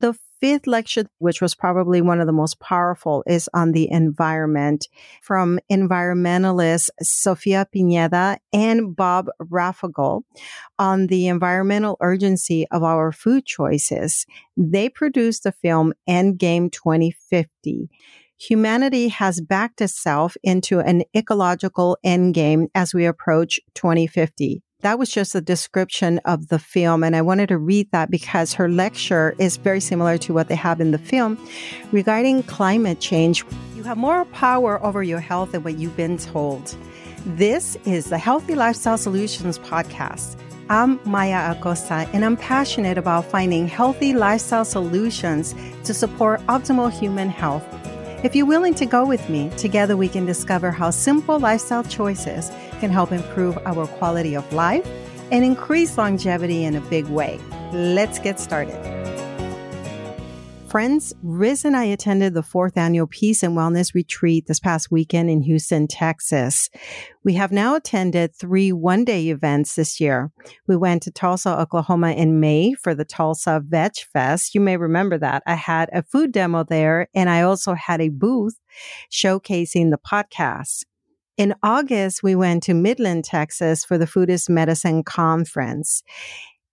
The fifth lecture, which was probably one of the most powerful, is on the environment from environmentalists Sofia Pineda and Bob Raffogel on the environmental urgency of our food choices. They produced the film Endgame 2050 humanity has backed itself into an ecological endgame as we approach 2050 that was just a description of the film. And I wanted to read that because her lecture is very similar to what they have in the film regarding climate change. You have more power over your health than what you've been told. This is the Healthy Lifestyle Solutions podcast. I'm Maya Acosta, and I'm passionate about finding healthy lifestyle solutions to support optimal human health. If you're willing to go with me, together we can discover how simple lifestyle choices can help improve our quality of life and increase longevity in a big way. Let's get started. Friends, Riz and I attended the fourth annual Peace and Wellness Retreat this past weekend in Houston, Texas. We have now attended three one day events this year. We went to Tulsa, Oklahoma in May for the Tulsa Veg Fest. You may remember that. I had a food demo there and I also had a booth showcasing the podcast. In August, we went to Midland, Texas for the Food Is Medicine Conference.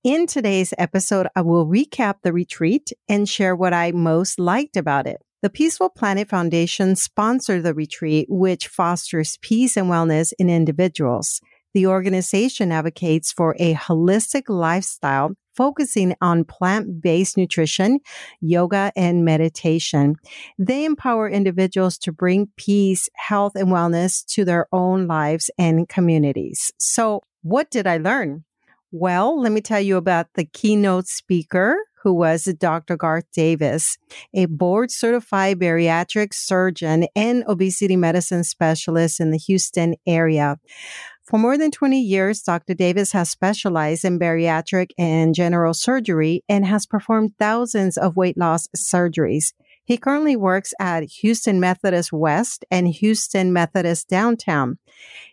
In today's episode, I will recap the retreat and share what I most liked about it. The Peaceful Planet Foundation sponsored the retreat, which fosters peace and wellness in individuals. The organization advocates for a holistic lifestyle focusing on plant-based nutrition, yoga, and meditation. They empower individuals to bring peace, health, and wellness to their own lives and communities. So what did I learn? Well, let me tell you about the keynote speaker who was Dr. Garth Davis, a board certified bariatric surgeon and obesity medicine specialist in the Houston area. For more than 20 years, Dr. Davis has specialized in bariatric and general surgery and has performed thousands of weight loss surgeries. He currently works at Houston Methodist West and Houston Methodist Downtown.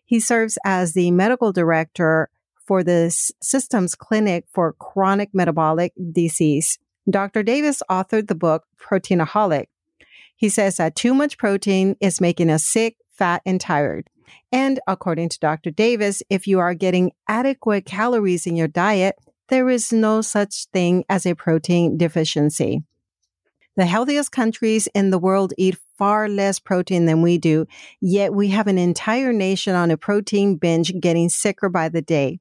He serves as the medical director for the Systems Clinic for Chronic Metabolic Disease. Dr. Davis authored the book Proteinaholic. He says that too much protein is making us sick, fat, and tired. And according to Dr. Davis, if you are getting adequate calories in your diet, there is no such thing as a protein deficiency. The healthiest countries in the world eat far less protein than we do, yet we have an entire nation on a protein binge getting sicker by the day.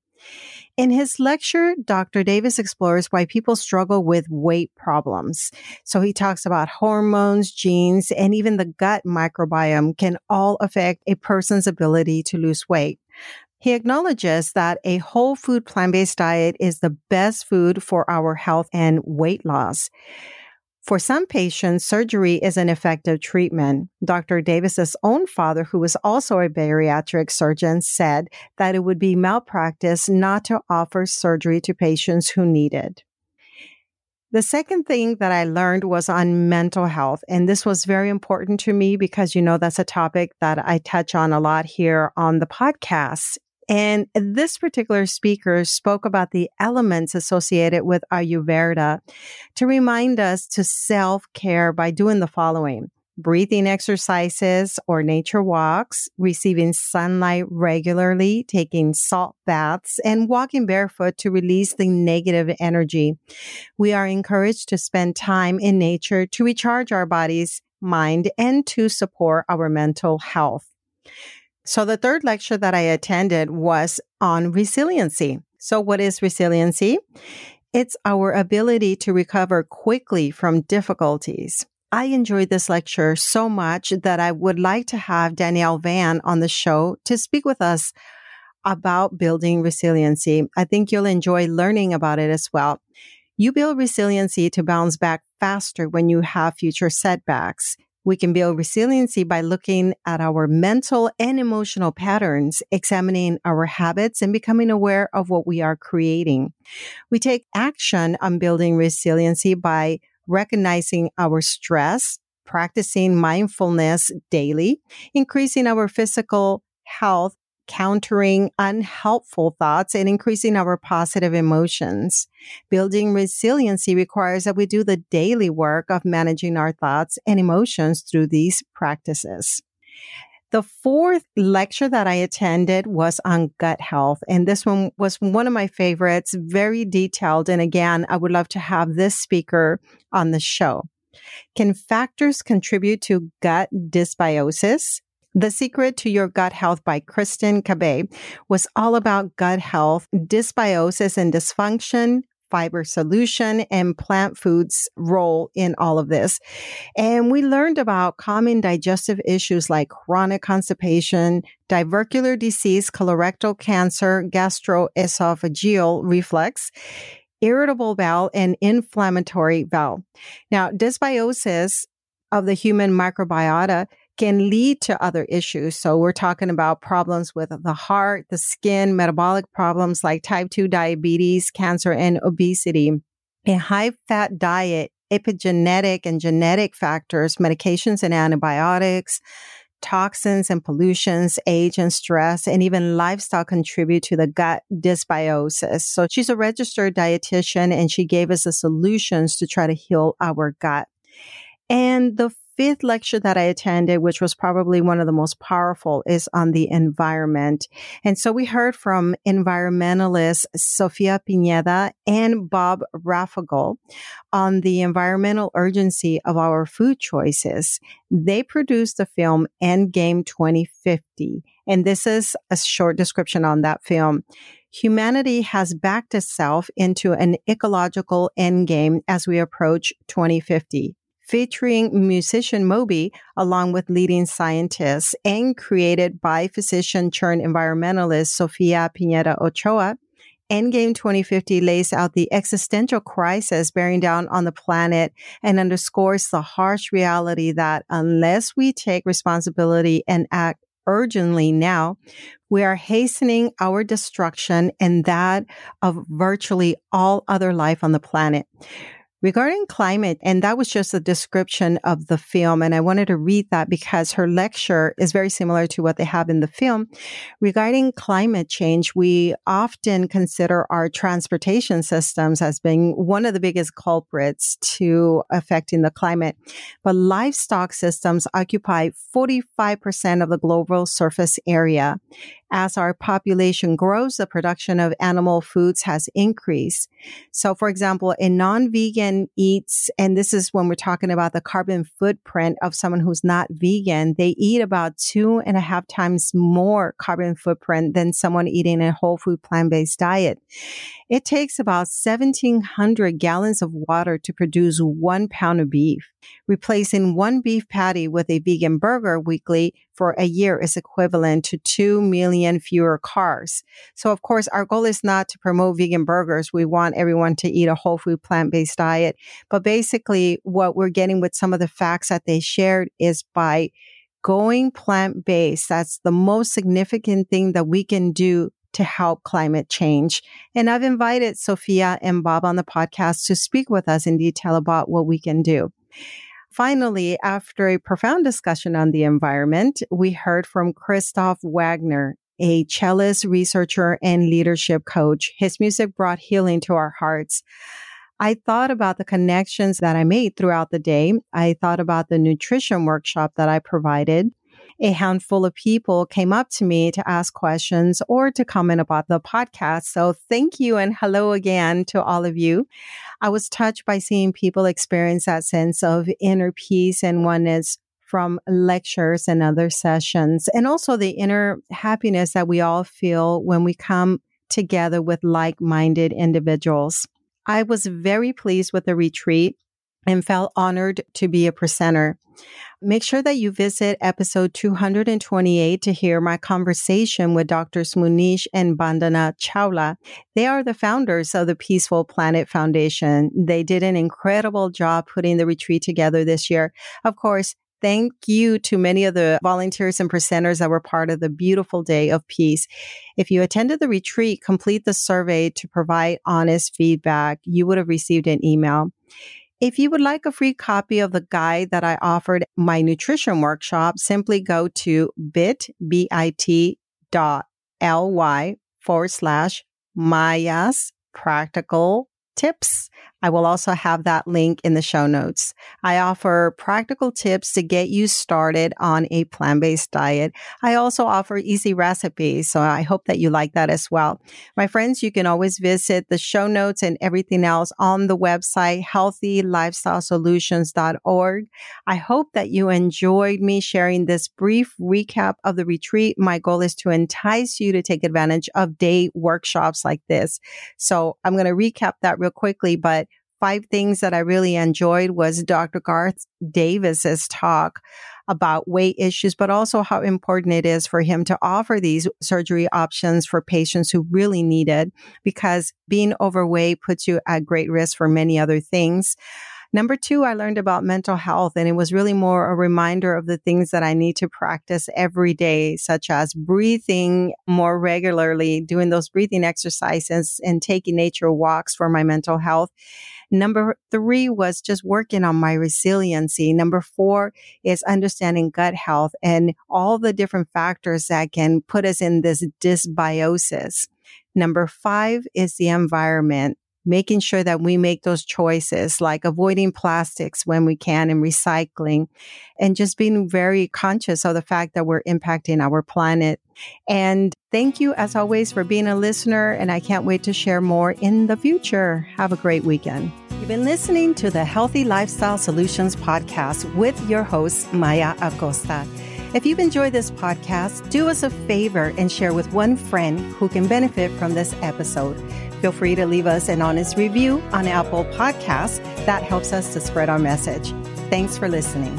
In his lecture, Dr. Davis explores why people struggle with weight problems. So he talks about hormones, genes, and even the gut microbiome can all affect a person's ability to lose weight. He acknowledges that a whole food plant-based diet is the best food for our health and weight loss. For some patients, surgery is an effective treatment. Dr. Davis's own father, who was also a bariatric surgeon, said that it would be malpractice not to offer surgery to patients who need it. The second thing that I learned was on mental health. And this was very important to me because, you know, that's a topic that I touch on a lot here on the podcast. And this particular speaker spoke about the elements associated with Ayurveda to remind us to self care by doing the following breathing exercises or nature walks, receiving sunlight regularly, taking salt baths, and walking barefoot to release the negative energy. We are encouraged to spend time in nature to recharge our bodies, mind, and to support our mental health. So the third lecture that I attended was on resiliency. So what is resiliency? It's our ability to recover quickly from difficulties. I enjoyed this lecture so much that I would like to have Danielle Van on the show to speak with us about building resiliency. I think you'll enjoy learning about it as well. You build resiliency to bounce back faster when you have future setbacks. We can build resiliency by looking at our mental and emotional patterns, examining our habits and becoming aware of what we are creating. We take action on building resiliency by recognizing our stress, practicing mindfulness daily, increasing our physical health countering unhelpful thoughts and increasing our positive emotions. Building resiliency requires that we do the daily work of managing our thoughts and emotions through these practices. The fourth lecture that I attended was on gut health. And this one was one of my favorites, very detailed. And again, I would love to have this speaker on the show. Can factors contribute to gut dysbiosis? The Secret to Your Gut Health by Kristen Cabay was all about gut health, dysbiosis and dysfunction, fiber solution and plant foods role in all of this. And we learned about common digestive issues like chronic constipation, diverticular disease, colorectal cancer, gastroesophageal reflux, irritable bowel, and inflammatory bowel. Now, dysbiosis of the human microbiota can lead to other issues. So we're talking about problems with the heart, the skin, metabolic problems like type 2 diabetes, cancer, and obesity. A high fat diet, epigenetic and genetic factors, medications and antibiotics, toxins and pollutions, age and stress, and even lifestyle contribute to the gut dysbiosis. So she's a registered dietitian and she gave us the solutions to try to heal our gut. And the fifth lecture that I attended, which was probably one of the most powerful, is on the environment. And so we heard from environmentalists Sofia Pineda and Bob Raffogel on the environmental urgency of our food choices. They produced the film Endgame 2050. And this is a short description on that film humanity has backed itself into an ecological endgame as we approach 2050 featuring musician Moby along with leading scientists and created by physician turned environmentalist Sofia Pineda Ochoa. Endgame 2050 lays out the existential crisis bearing down on the planet and underscores the harsh reality that unless we take responsibility and act urgently now, we are hastening our destruction and that of virtually all other life on the planet regarding climate. And that was just a description of the film. And I wanted to read that because her lecture is very similar to what they have in the film. Regarding climate change, we often consider our transportation systems as being one of the biggest culprits to affecting the climate. But livestock systems occupy 45% of the global surface area. As our population grows, the production of animal foods has increased. So, for example, a non-vegan eats, and this is when we're talking about the carbon footprint of someone who's not vegan, they eat about two and a half times more carbon footprint than someone eating a whole food plant-based diet. It takes about 1700 gallons of water to produce one pound of beef. Replacing one beef patty with a vegan burger weekly for a year is equivalent to 2 million fewer cars. So, of course, our goal is not to promote vegan burgers. We want everyone to eat a whole food plant based diet. But basically, what we're getting with some of the facts that they shared is by going plant based, that's the most significant thing that we can do to help climate change. And I've invited Sofia and Bob on the podcast to speak with us in detail about what we can do. Finally, after a profound discussion on the environment, we heard from Christoph Wagner, a cellist, researcher, and leadership coach. His music brought healing to our hearts. I thought about the connections that I made throughout the day. I thought about the nutrition workshop that I provided a handful of people came up to me to ask questions or to comment about the podcast. So thank you and hello again to all of you. I was touched by seeing people experience that sense of inner peace and oneness from lectures and other sessions, and also the inner happiness that we all feel when we come together with like minded individuals. I was very pleased with the retreat and felt honored to be a presenter. Make sure that you visit episode 228 to hear my conversation with Drs. Munish and Bandana Chawla. They are the founders of the Peaceful Planet Foundation. They did an incredible job putting the retreat together this year. Of course, thank you to many of the volunteers and presenters that were part of the beautiful day of peace. If you attended the retreat, complete the survey to provide honest feedback. You would have received an email. If you would like a free copy of the guide that I offered my nutrition workshop, simply go to bit, B-I-T dot ly forward slash Maya's practical tips. I will also have that link in the show notes. I offer practical tips to get you started on a plant based diet. I also offer easy recipes. So I hope that you like that as well. My friends, you can always visit the show notes and everything else on the website, healthylifestylesolutions.org. I hope that you enjoyed me sharing this brief recap of the retreat. My goal is to entice you to take advantage of day workshops like this. So I'm going to recap that real quickly, but five things that I really enjoyed was Dr. Garth Davis's talk about weight issues, but also how important it is for him to offer these surgery options for patients who really need it because being overweight puts you at great risk for many other things. Number two, I learned about mental health and it was really more a reminder of the things that I need to practice every day, such as breathing more regularly, doing those breathing exercises and taking nature walks for my mental health. Number three was just working on my resiliency. Number four is understanding gut health and all the different factors that can put us in this dysbiosis. Number five is the environment making sure that we make those choices like avoiding plastics when we can and recycling and just being very conscious of the fact that we're impacting our planet. And thank you as always for being a listener. And I can't wait to share more in the future. Have a great weekend. You've been listening to the Healthy Lifestyle Solutions podcast with your host, Maya Acosta. If you've enjoyed this podcast, do us a favor and share with one friend who can benefit from this episode. Feel free to leave us an honest review on Apple Podcasts. That helps us to spread our message. Thanks for listening.